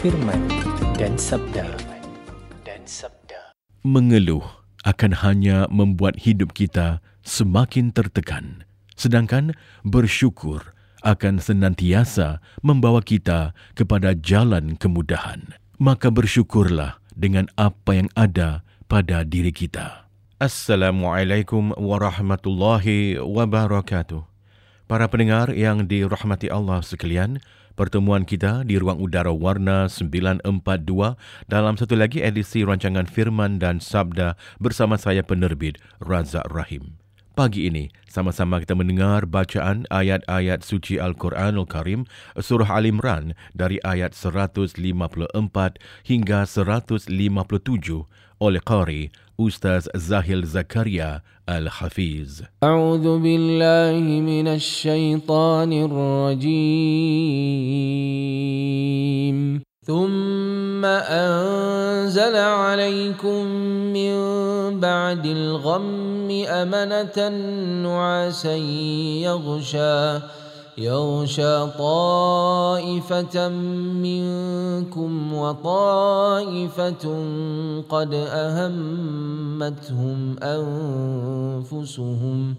Allah. mengeluh akan hanya membuat hidup kita semakin tertekan, sedangkan bersyukur akan senantiasa membawa kita kepada jalan kemudahan. Maka bersyukurlah dengan apa yang ada pada diri kita. Assalamualaikum warahmatullahi wabarakatuh. Para pendengar yang dirahmati Allah sekalian, pertemuan kita di ruang udara warna 942 dalam satu lagi edisi rancangan Firman dan Sabda bersama saya penerbit Razak Rahim. Pagi ini, sama-sama kita mendengar bacaan ayat-ayat suci Al-Quranul Karim surah Al-Imran dari ayat 154 hingga 157 oleh Qari Ustaz Zahil Zakaria Al-Hafiz. A'udzu billahi minasy syaithanir rajim. ثم أنزل عليكم من بعد الغم أمنة نعاسا يغشى يغشى طائفة منكم وطائفة قد أهمتهم أنفسهم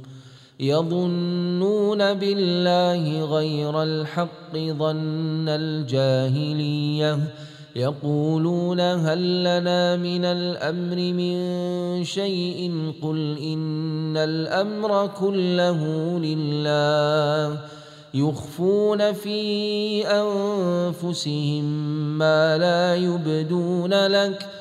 يظنون بالله غير الحق ظن الجاهلية. يقولون هل لنا من الأمر من شيء؟ قل إن الأمر كله لله. يخفون في أنفسهم ما لا يبدون لك.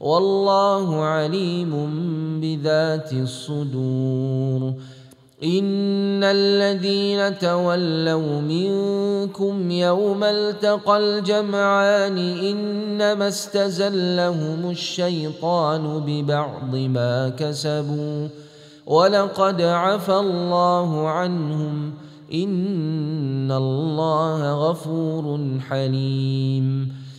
والله عليم بذات الصدور. إن الذين تولوا منكم يوم التقى الجمعان إنما استزلهم الشيطان ببعض ما كسبوا. ولقد عفى الله عنهم. إن الله غفور حليم.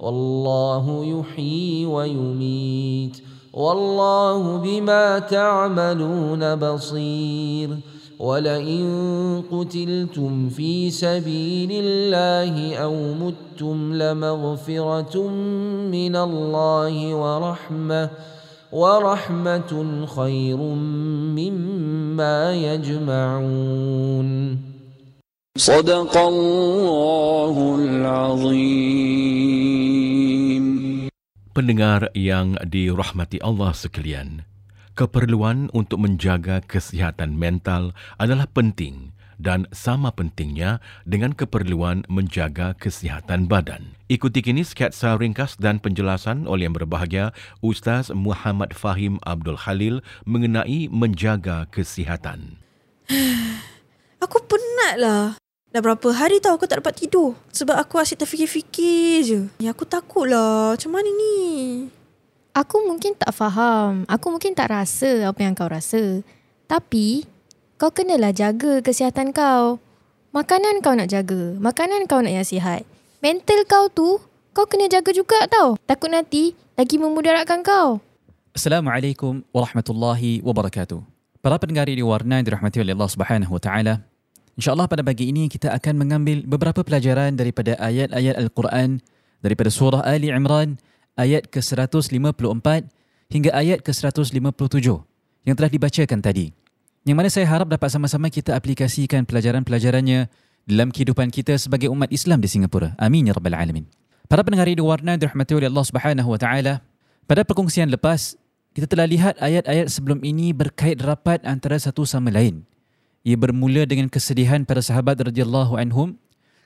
والله يحيي ويميت والله بما تعملون بصير ولئن قتلتم في سبيل الله أو متم لمغفرة من الله ورحمة ورحمة خير مما يجمعون. صدق الله العظيم. Pendengar yang dirahmati Allah sekalian, keperluan untuk menjaga kesihatan mental adalah penting dan sama pentingnya dengan keperluan menjaga kesihatan badan. Ikuti kini sketsa ringkas dan penjelasan oleh yang berbahagia Ustaz Muhammad Fahim Abdul Khalil mengenai menjaga kesihatan. Aku penat lah. Dah berapa hari tau aku tak dapat tidur. Sebab aku asyik terfikir-fikir je. Ya aku takut lah. Macam mana ni? Aku mungkin tak faham. Aku mungkin tak rasa apa yang kau rasa. Tapi, kau kenalah jaga kesihatan kau. Makanan kau nak jaga. Makanan kau nak yang sihat. Mental kau tu, kau kena jaga juga tau. Takut nanti lagi memudaratkan kau. Assalamualaikum warahmatullahi wabarakatuh. Para pendengar di Warna yang dirahmati oleh Allah Subhanahu wa taala. InsyaAllah pada pagi ini kita akan mengambil beberapa pelajaran daripada ayat-ayat Al-Quran daripada surah Ali Imran ayat ke-154 hingga ayat ke-157 yang telah dibacakan tadi. Yang mana saya harap dapat sama-sama kita aplikasikan pelajaran-pelajarannya dalam kehidupan kita sebagai umat Islam di Singapura. Amin ya rabbal alamin. Para pendengar di warna dirahmati oleh Allah Subhanahu wa taala, pada perkongsian lepas kita telah lihat ayat-ayat sebelum ini berkait rapat antara satu sama lain ia bermula dengan kesedihan para sahabat radhiyallahu anhum.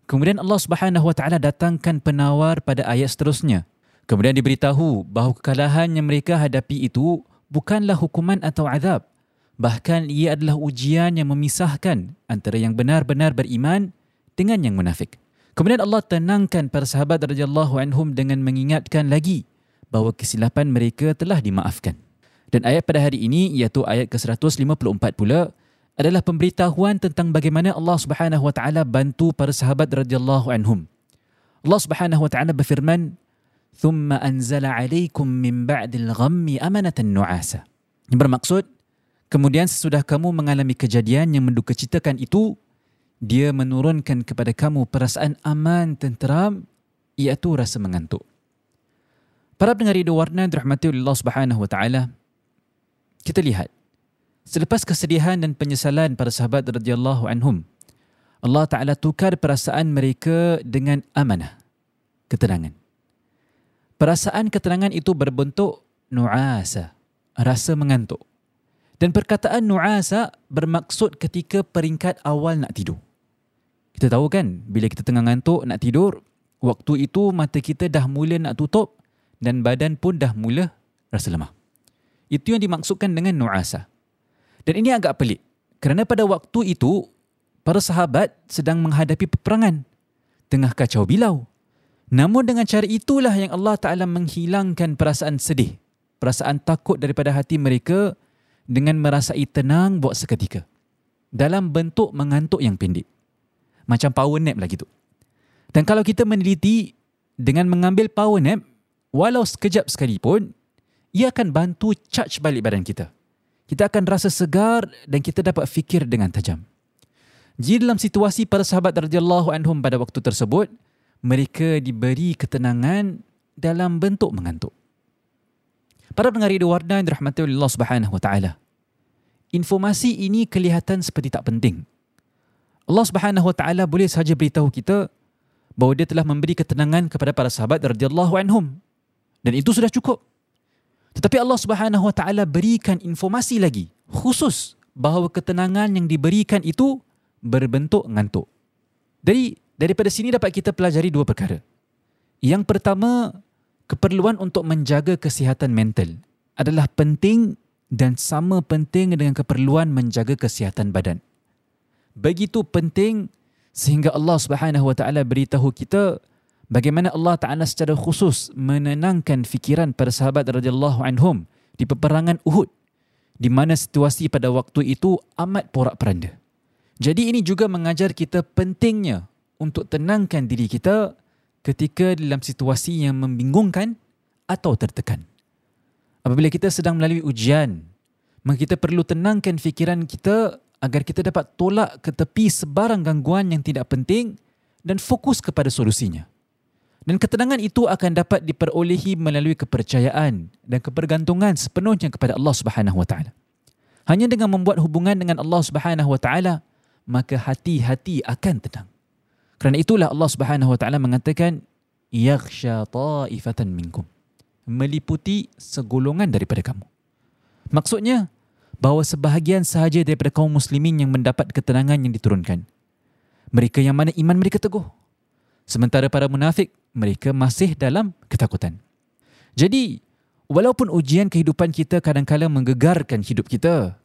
Kemudian Allah Subhanahu wa taala datangkan penawar pada ayat seterusnya. Kemudian diberitahu bahawa kekalahan yang mereka hadapi itu bukanlah hukuman atau azab. Bahkan ia adalah ujian yang memisahkan antara yang benar-benar beriman dengan yang munafik. Kemudian Allah tenangkan para sahabat radhiyallahu anhum dengan mengingatkan lagi bahawa kesilapan mereka telah dimaafkan. Dan ayat pada hari ini iaitu ayat ke-154 pula adalah pemberitahuan tentang bagaimana Allah Subhanahu wa taala bantu para sahabat radhiyallahu anhum. Allah Subhanahu wa taala berfirman, "Thumma anzala 'alaikum min ba'dil ghammi amanatan nu'asa." Yang bermaksud, kemudian sesudah kamu mengalami kejadian yang mendukacitakan itu, dia menurunkan kepada kamu perasaan aman tenteram iaitu rasa mengantuk. Para pendengar radio warna dirahmati Allah Subhanahu wa taala, kita lihat Selepas kesedihan dan penyesalan para sahabat radhiyallahu anhum, Allah Taala tukar perasaan mereka dengan amanah, ketenangan. Perasaan ketenangan itu berbentuk nuasa, rasa mengantuk. Dan perkataan nuasa bermaksud ketika peringkat awal nak tidur. Kita tahu kan, bila kita tengah ngantuk nak tidur, waktu itu mata kita dah mula nak tutup dan badan pun dah mula rasa lemah. Itu yang dimaksudkan dengan nuasa. Dan ini agak pelik. Kerana pada waktu itu, para sahabat sedang menghadapi peperangan. Tengah kacau bilau. Namun dengan cara itulah yang Allah Ta'ala menghilangkan perasaan sedih. Perasaan takut daripada hati mereka dengan merasai tenang buat seketika. Dalam bentuk mengantuk yang pendek. Macam power nap lah gitu. Dan kalau kita meneliti dengan mengambil power nap, walau sekejap sekalipun, ia akan bantu charge balik badan kita kita akan rasa segar dan kita dapat fikir dengan tajam. Jika dalam situasi para sahabat radhiyallahu anhum pada waktu tersebut, mereka diberi ketenangan dalam bentuk mengantuk. Para pendengar Radio Warna yang dirahmati oleh Allah Subhanahu wa taala. Informasi ini kelihatan seperti tak penting. Allah Subhanahu wa taala boleh saja beritahu kita bahawa dia telah memberi ketenangan kepada para sahabat radhiyallahu anhum. Dan itu sudah cukup. Tetapi Allah Subhanahu Wa Taala berikan informasi lagi khusus bahawa ketenangan yang diberikan itu berbentuk ngantuk. Dari daripada sini dapat kita pelajari dua perkara. Yang pertama, keperluan untuk menjaga kesihatan mental adalah penting dan sama penting dengan keperluan menjaga kesihatan badan. Begitu penting sehingga Allah Subhanahu Wa Taala beritahu kita bagaimana Allah Taala secara khusus menenangkan fikiran para sahabat radhiyallahu anhum di peperangan Uhud di mana situasi pada waktu itu amat porak-poranda. Jadi ini juga mengajar kita pentingnya untuk tenangkan diri kita ketika dalam situasi yang membingungkan atau tertekan. Apabila kita sedang melalui ujian, maka kita perlu tenangkan fikiran kita agar kita dapat tolak ke tepi sebarang gangguan yang tidak penting dan fokus kepada solusinya. Dan ketenangan itu akan dapat diperolehi melalui kepercayaan dan kebergantungan sepenuhnya kepada Allah Subhanahu Wa Taala. Hanya dengan membuat hubungan dengan Allah Subhanahu Wa Taala, maka hati-hati akan tenang. Kerana itulah Allah Subhanahu Wa Taala mengatakan yaghsha ta'ifatan minkum meliputi segolongan daripada kamu. Maksudnya bahawa sebahagian sahaja daripada kaum muslimin yang mendapat ketenangan yang diturunkan. Mereka yang mana iman mereka teguh. Sementara para munafik mereka masih dalam ketakutan. Jadi, walaupun ujian kehidupan kita kadang-kadang menggegarkan hidup kita,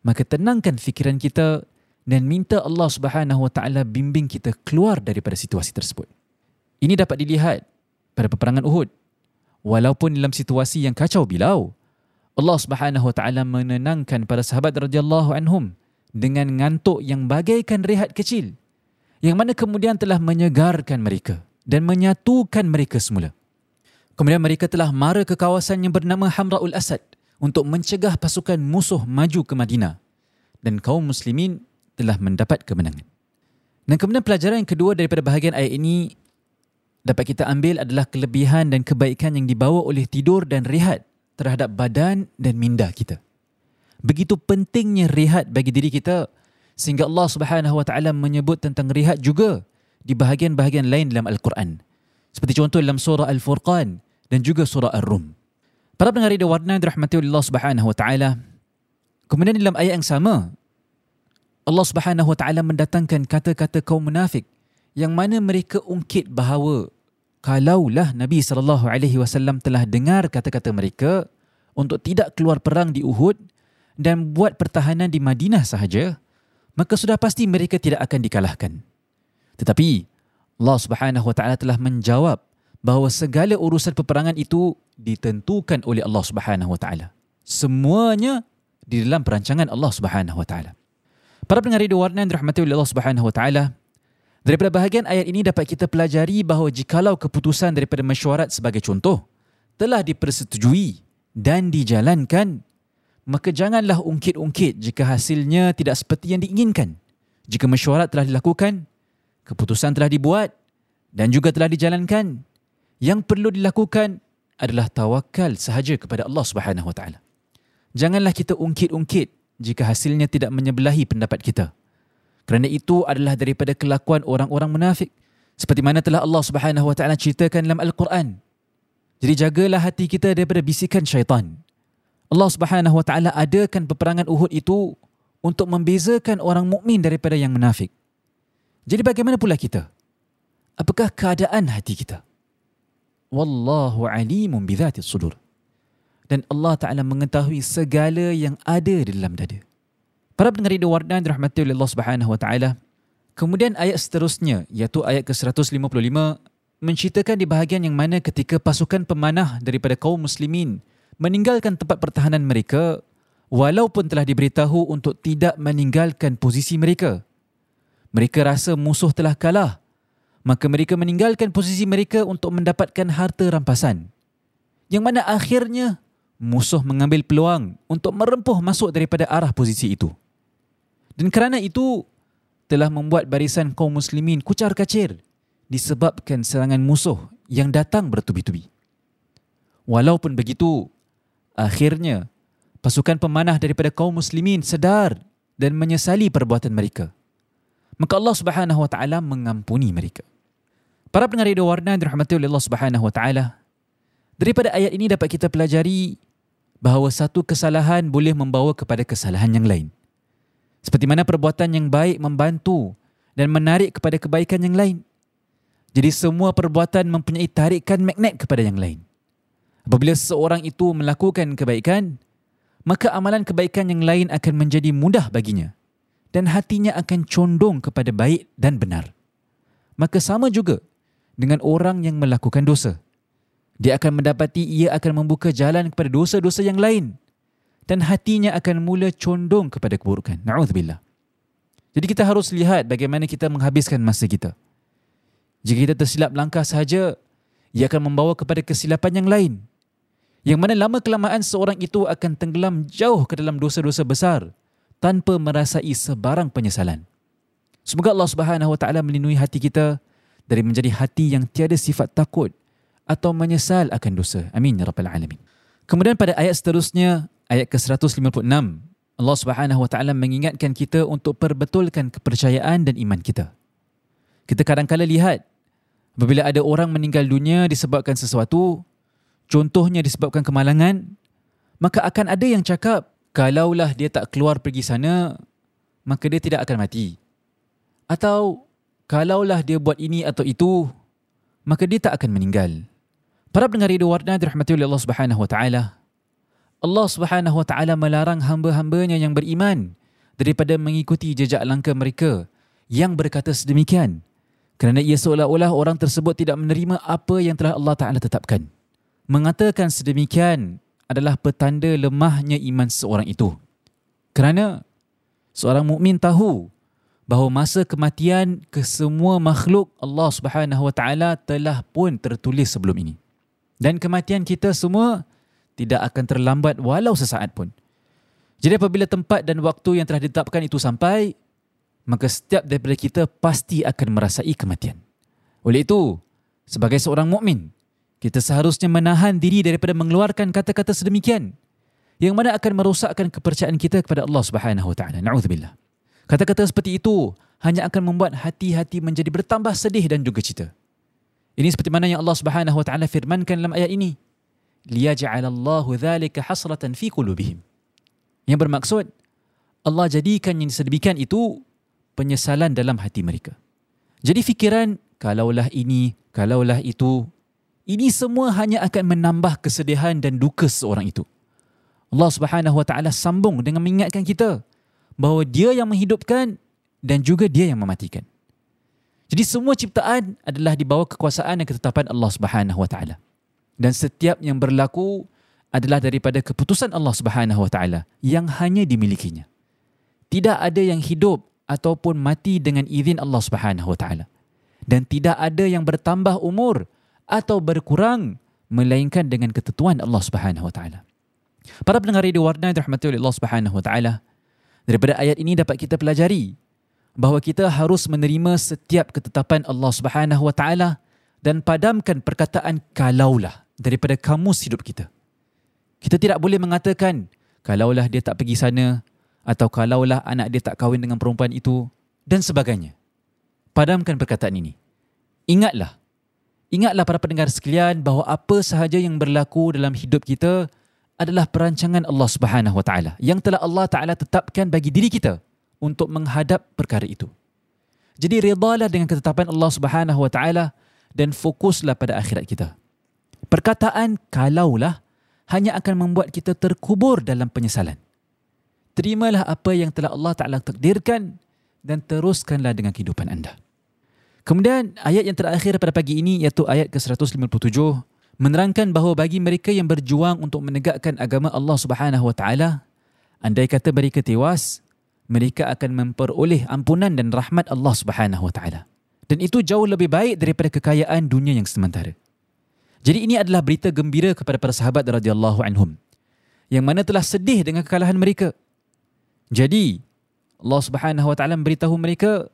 maka tenangkan fikiran kita dan minta Allah Subhanahu Wa Taala bimbing kita keluar daripada situasi tersebut. Ini dapat dilihat pada peperangan Uhud. Walaupun dalam situasi yang kacau bilau, Allah Subhanahu Wa Taala menenangkan para sahabat radhiyallahu anhum dengan ngantuk yang bagaikan rehat kecil yang mana kemudian telah menyegarkan mereka dan menyatukan mereka semula. Kemudian mereka telah mara ke kawasan yang bernama Hamra'ul Asad untuk mencegah pasukan musuh maju ke Madinah. Dan kaum muslimin telah mendapat kemenangan. Dan kemudian pelajaran yang kedua daripada bahagian ayat ini dapat kita ambil adalah kelebihan dan kebaikan yang dibawa oleh tidur dan rehat terhadap badan dan minda kita. Begitu pentingnya rehat bagi diri kita sehingga Allah Subhanahu Wa Taala menyebut tentang rehat juga di bahagian-bahagian lain dalam Al-Quran. Seperti contoh dalam surah Al-Furqan dan juga surah Ar-Rum. Para pendengar radio warna dirahmati oleh Allah Subhanahu wa taala. Kemudian dalam ayat yang sama Allah Subhanahu wa taala mendatangkan kata-kata kaum munafik yang mana mereka ungkit bahawa kalaulah Nabi sallallahu alaihi wasallam telah dengar kata-kata mereka untuk tidak keluar perang di Uhud dan buat pertahanan di Madinah sahaja, maka sudah pasti mereka tidak akan dikalahkan. Tetapi Allah Subhanahu Wa Taala telah menjawab bahawa segala urusan peperangan itu ditentukan oleh Allah Subhanahu Wa Taala. Semuanya di dalam perancangan Allah Subhanahu Wa Taala. Para pendengar radio warna yang dirahmati oleh Allah Subhanahu Wa Taala, daripada bahagian ayat ini dapat kita pelajari bahawa jikalau keputusan daripada mesyuarat sebagai contoh telah dipersetujui dan dijalankan, maka janganlah ungkit-ungkit jika hasilnya tidak seperti yang diinginkan. Jika mesyuarat telah dilakukan, keputusan telah dibuat dan juga telah dijalankan. Yang perlu dilakukan adalah tawakal sahaja kepada Allah Subhanahu Wa Taala. Janganlah kita ungkit-ungkit jika hasilnya tidak menyebelahi pendapat kita. Kerana itu adalah daripada kelakuan orang-orang munafik. Seperti mana telah Allah Subhanahu Wa Taala ceritakan dalam Al-Quran. Jadi jagalah hati kita daripada bisikan syaitan. Allah Subhanahu Wa Taala adakan peperangan Uhud itu untuk membezakan orang mukmin daripada yang munafik. Jadi bagaimana pula kita? Apakah keadaan hati kita? Wallahu alimun bidhati sudur. Dan Allah Ta'ala mengetahui segala yang ada di dalam dada. Para pendengar Radio Wardan dirahmati oleh Allah Subhanahu Wa Taala. Kemudian ayat seterusnya iaitu ayat ke-155 menceritakan di bahagian yang mana ketika pasukan pemanah daripada kaum muslimin meninggalkan tempat pertahanan mereka walaupun telah diberitahu untuk tidak meninggalkan posisi mereka mereka rasa musuh telah kalah, maka mereka meninggalkan posisi mereka untuk mendapatkan harta rampasan. Yang mana akhirnya musuh mengambil peluang untuk merempuh masuk daripada arah posisi itu. Dan kerana itu telah membuat barisan kaum muslimin kucar kacir disebabkan serangan musuh yang datang bertubi-tubi. Walaupun begitu, akhirnya pasukan pemanah daripada kaum muslimin sedar dan menyesali perbuatan mereka maka Allah Subhanahu wa taala mengampuni mereka. Para pendengar radio warna dirahmati oleh Allah Subhanahu wa taala. Daripada ayat ini dapat kita pelajari bahawa satu kesalahan boleh membawa kepada kesalahan yang lain. Seperti mana perbuatan yang baik membantu dan menarik kepada kebaikan yang lain. Jadi semua perbuatan mempunyai tarikan magnet kepada yang lain. Apabila seseorang itu melakukan kebaikan, maka amalan kebaikan yang lain akan menjadi mudah baginya dan hatinya akan condong kepada baik dan benar. Maka sama juga dengan orang yang melakukan dosa. Dia akan mendapati ia akan membuka jalan kepada dosa-dosa yang lain dan hatinya akan mula condong kepada keburukan. Na'udzubillah. Jadi kita harus lihat bagaimana kita menghabiskan masa kita. Jika kita tersilap langkah sahaja, ia akan membawa kepada kesilapan yang lain. Yang mana lama kelamaan seorang itu akan tenggelam jauh ke dalam dosa-dosa besar tanpa merasai sebarang penyesalan. Semoga Allah Subhanahu Wa Taala melindungi hati kita dari menjadi hati yang tiada sifat takut atau menyesal akan dosa. Amin ya rabbal alamin. Kemudian pada ayat seterusnya, ayat ke-156, Allah Subhanahu Wa Taala mengingatkan kita untuk perbetulkan kepercayaan dan iman kita. Kita kadang-kala lihat apabila ada orang meninggal dunia disebabkan sesuatu, contohnya disebabkan kemalangan, maka akan ada yang cakap, kalaulah dia tak keluar pergi sana, maka dia tidak akan mati. Atau kalaulah dia buat ini atau itu, maka dia tak akan meninggal. Para pendengar radio warna dirahmati oleh Allah Subhanahu wa taala. Allah Subhanahu wa taala melarang hamba-hambanya yang beriman daripada mengikuti jejak langkah mereka yang berkata sedemikian kerana ia seolah-olah orang tersebut tidak menerima apa yang telah Allah Taala tetapkan mengatakan sedemikian adalah petanda lemahnya iman seorang itu. Kerana seorang mukmin tahu bahawa masa kematian ke semua makhluk Allah Subhanahu Wa Taala telah pun tertulis sebelum ini. Dan kematian kita semua tidak akan terlambat walau sesaat pun. Jadi apabila tempat dan waktu yang telah ditetapkan itu sampai, maka setiap daripada kita pasti akan merasai kematian. Oleh itu, sebagai seorang mukmin, kita seharusnya menahan diri daripada mengeluarkan kata-kata sedemikian yang mana akan merosakkan kepercayaan kita kepada Allah Subhanahu wa taala. Nauzubillah. Kata-kata seperti itu hanya akan membuat hati-hati menjadi bertambah sedih dan juga cita. Ini seperti mana yang Allah Subhanahu wa taala firmankan dalam ayat ini. Liyaj'alallahu dzalika hasratan fi qulubihim. Yang bermaksud Allah jadikan yang sedemikian itu penyesalan dalam hati mereka. Jadi fikiran kalaulah ini, kalaulah itu, ini semua hanya akan menambah kesedihan dan duka seorang itu. Allah Subhanahu Wa Taala sambung dengan mengingatkan kita bahawa Dia yang menghidupkan dan juga Dia yang mematikan. Jadi semua ciptaan adalah di bawah kekuasaan dan ketetapan Allah Subhanahu Wa Taala. Dan setiap yang berlaku adalah daripada keputusan Allah Subhanahu Wa Taala yang hanya dimilikinya. Tidak ada yang hidup ataupun mati dengan izin Allah Subhanahu Wa Taala. Dan tidak ada yang bertambah umur atau berkurang melainkan dengan ketentuan Allah Subhanahu wa taala. Para pendengar radio warna dirahmati oleh Allah Subhanahu wa taala, daripada ayat ini dapat kita pelajari bahawa kita harus menerima setiap ketetapan Allah Subhanahu wa taala dan padamkan perkataan kalaulah daripada kamus hidup kita. Kita tidak boleh mengatakan kalaulah dia tak pergi sana atau kalaulah anak dia tak kahwin dengan perempuan itu dan sebagainya. Padamkan perkataan ini. Ingatlah Ingatlah para pendengar sekalian bahawa apa sahaja yang berlaku dalam hidup kita adalah perancangan Allah Subhanahu Wa Taala yang telah Allah Taala tetapkan bagi diri kita untuk menghadap perkara itu. Jadi redalah dengan ketetapan Allah Subhanahu Wa Taala dan fokuslah pada akhirat kita. Perkataan kalaulah hanya akan membuat kita terkubur dalam penyesalan. Terimalah apa yang telah Allah Taala takdirkan dan teruskanlah dengan kehidupan anda. Kemudian ayat yang terakhir pada pagi ini iaitu ayat ke-157 menerangkan bahawa bagi mereka yang berjuang untuk menegakkan agama Allah Subhanahu wa taala andai kata mereka tewas mereka akan memperoleh ampunan dan rahmat Allah Subhanahu wa taala. Dan itu jauh lebih baik daripada kekayaan dunia yang sementara. Jadi ini adalah berita gembira kepada para sahabat radhiyallahu anhum yang mana telah sedih dengan kekalahan mereka. Jadi Allah Subhanahu wa taala memberitahu mereka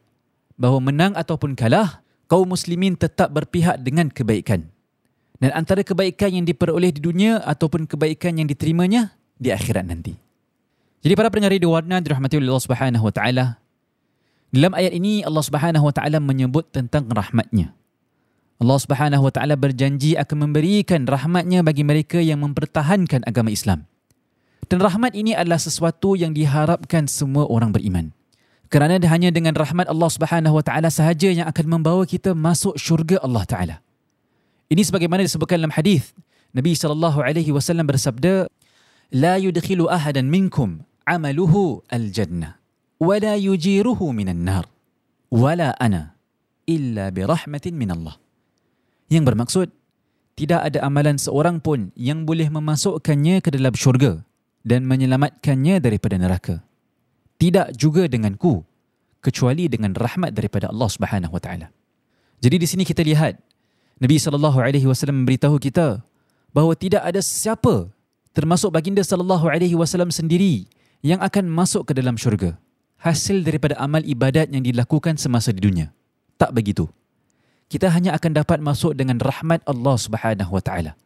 bahawa menang ataupun kalah, kaum muslimin tetap berpihak dengan kebaikan. Dan antara kebaikan yang diperoleh di dunia ataupun kebaikan yang diterimanya di akhirat nanti. Jadi para pendengar radio warna dirahmati oleh Allah Subhanahu wa taala. Dalam ayat ini Allah Subhanahu wa taala menyebut tentang rahmatnya. Allah Subhanahu wa taala berjanji akan memberikan rahmatnya bagi mereka yang mempertahankan agama Islam. Dan rahmat ini adalah sesuatu yang diharapkan semua orang beriman kerana hanya dengan rahmat Allah Subhanahu wa taala sahaja yang akan membawa kita masuk syurga Allah taala. Ini sebagaimana disebutkan dalam hadis Nabi sallallahu alaihi wasallam bersabda, "La yudkhilu ahadan minkum amaluhu al-jannah wa la yujiruhu minan nar wala ana illa bi rahmatin min Allah." Yang bermaksud tidak ada amalan seorang pun yang boleh memasukkannya ke dalam syurga dan menyelamatkannya daripada neraka tidak juga denganku kecuali dengan rahmat daripada Allah Subhanahu wa taala. Jadi di sini kita lihat Nabi sallallahu alaihi wasallam memberitahu kita bahawa tidak ada siapa termasuk baginda sallallahu alaihi wasallam sendiri yang akan masuk ke dalam syurga hasil daripada amal ibadat yang dilakukan semasa di dunia. Tak begitu. Kita hanya akan dapat masuk dengan rahmat Allah Subhanahu wa taala.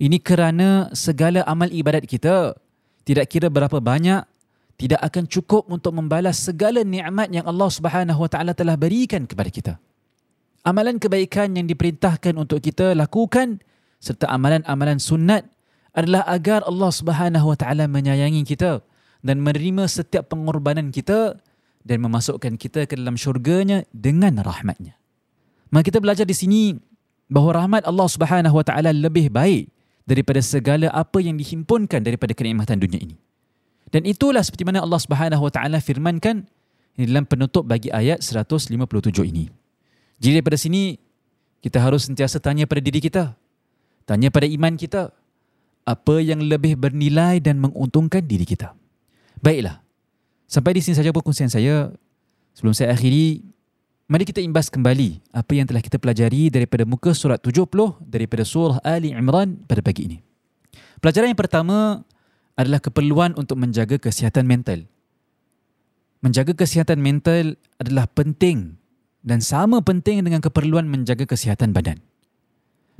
Ini kerana segala amal ibadat kita tidak kira berapa banyak tidak akan cukup untuk membalas segala nikmat yang Allah Subhanahu wa taala telah berikan kepada kita. Amalan kebaikan yang diperintahkan untuk kita lakukan serta amalan-amalan sunat adalah agar Allah Subhanahu wa taala menyayangi kita dan menerima setiap pengorbanan kita dan memasukkan kita ke dalam syurganya dengan rahmatnya. Maka kita belajar di sini bahawa rahmat Allah Subhanahu wa taala lebih baik daripada segala apa yang dihimpunkan daripada kenikmatan dunia ini. Dan itulah seperti mana Allah Subhanahu Wa Taala firmankan dalam penutup bagi ayat 157 ini. Jadi daripada sini kita harus sentiasa tanya pada diri kita, tanya pada iman kita, apa yang lebih bernilai dan menguntungkan diri kita. Baiklah. Sampai di sini saja perkongsian saya. Sebelum saya akhiri, mari kita imbas kembali apa yang telah kita pelajari daripada muka surat 70 daripada surah Ali Imran pada pagi ini. Pelajaran yang pertama, adalah keperluan untuk menjaga kesihatan mental. Menjaga kesihatan mental adalah penting dan sama penting dengan keperluan menjaga kesihatan badan.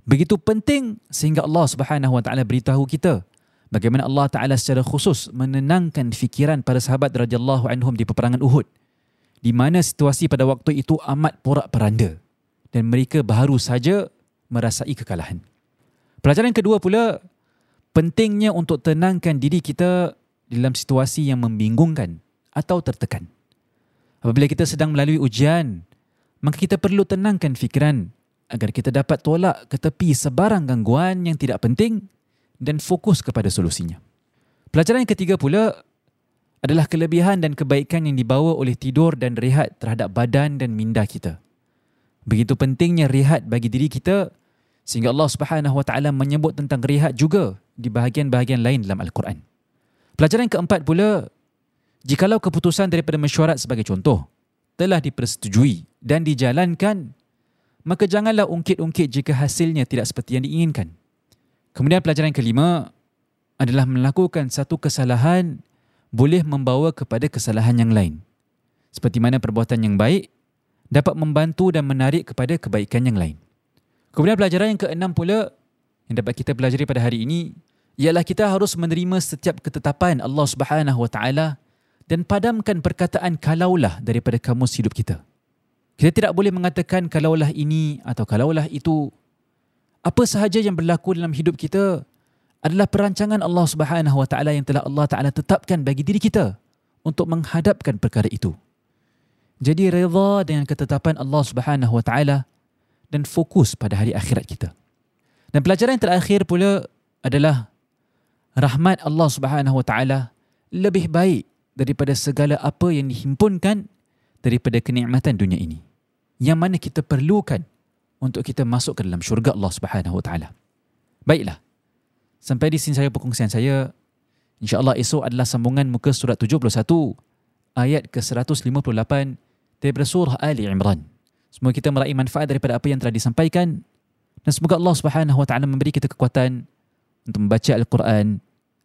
Begitu penting sehingga Allah Subhanahu Wa Taala beritahu kita bagaimana Allah Taala secara khusus menenangkan fikiran para sahabat radhiyallahu anhum di peperangan Uhud di mana situasi pada waktu itu amat porak-peranda dan mereka baru saja merasai kekalahan. Pelajaran kedua pula pentingnya untuk tenangkan diri kita dalam situasi yang membingungkan atau tertekan. Apabila kita sedang melalui ujian, maka kita perlu tenangkan fikiran agar kita dapat tolak ke tepi sebarang gangguan yang tidak penting dan fokus kepada solusinya. Pelajaran yang ketiga pula adalah kelebihan dan kebaikan yang dibawa oleh tidur dan rehat terhadap badan dan minda kita. Begitu pentingnya rehat bagi diri kita sehingga Allah Subhanahu Wa Taala menyebut tentang rehat juga di bahagian-bahagian lain dalam Al-Quran. Pelajaran keempat pula, jikalau keputusan daripada mesyuarat sebagai contoh telah dipersetujui dan dijalankan, maka janganlah ungkit-ungkit jika hasilnya tidak seperti yang diinginkan. Kemudian pelajaran kelima adalah melakukan satu kesalahan boleh membawa kepada kesalahan yang lain. Seperti mana perbuatan yang baik dapat membantu dan menarik kepada kebaikan yang lain. Kemudian pelajaran yang keenam pula yang dapat kita pelajari pada hari ini ialah kita harus menerima setiap ketetapan Allah Subhanahu Wa Taala dan padamkan perkataan kalaulah daripada kamus hidup kita. Kita tidak boleh mengatakan kalaulah ini atau kalaulah itu. Apa sahaja yang berlaku dalam hidup kita adalah perancangan Allah Subhanahu Wa Taala yang telah Allah Taala tetapkan bagi diri kita untuk menghadapkan perkara itu. Jadi redha dengan ketetapan Allah Subhanahu Wa Taala dan fokus pada hari akhirat kita. Dan pelajaran yang terakhir pula adalah rahmat Allah Subhanahu Wa Taala lebih baik daripada segala apa yang dihimpunkan daripada kenikmatan dunia ini. Yang mana kita perlukan untuk kita masuk ke dalam syurga Allah Subhanahu Wa Taala. Baiklah. Sampai di sini saya perkongsian saya. Insya-Allah esok adalah sambungan muka surat 71 ayat ke-158 daripada surah Ali Imran. Semoga kita meraih manfaat daripada apa yang telah disampaikan dan semoga Allah Subhanahu Wa Taala memberi kita kekuatan untuk membaca Al-Quran,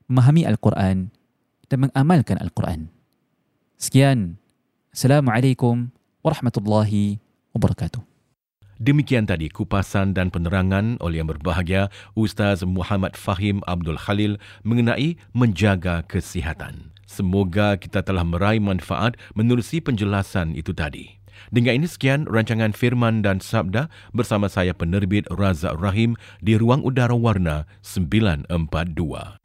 memahami Al-Quran dan mengamalkan Al-Quran. Sekian. Assalamualaikum warahmatullahi wabarakatuh. Demikian tadi kupasan dan penerangan oleh yang berbahagia Ustaz Muhammad Fahim Abdul Khalil mengenai menjaga kesihatan. Semoga kita telah meraih manfaat menerusi penjelasan itu tadi. Dengan ini sekian rancangan Firman dan Sabda bersama saya penerbit Razak Rahim di Ruang Udara Warna 942.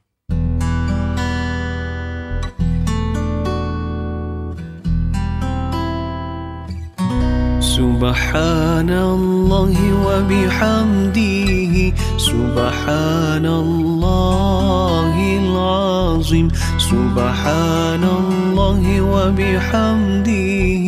سبحان الله وبحمده سبحان الله العظيم سبحان الله وبحمده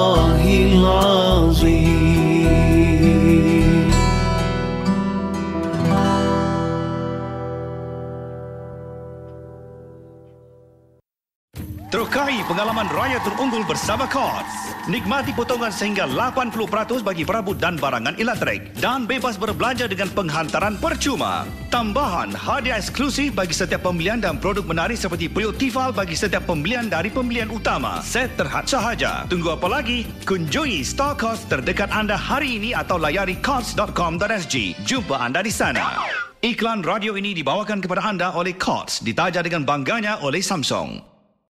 Terukai pengalaman raya terunggul bersama Courts. Nikmati potongan sehingga 80% bagi perabot dan barangan elektrik. Dan bebas berbelanja dengan penghantaran percuma. Tambahan hadiah eksklusif bagi setiap pembelian dan produk menarik seperti periuk Tifal bagi setiap pembelian dari pembelian utama. Set terhad sahaja. Tunggu apa lagi? Kunjungi store Courts terdekat anda hari ini atau layari courts.com.sg. Jumpa anda di sana. Iklan radio ini dibawakan kepada anda oleh Courts, ditaja dengan bangganya oleh Samsung.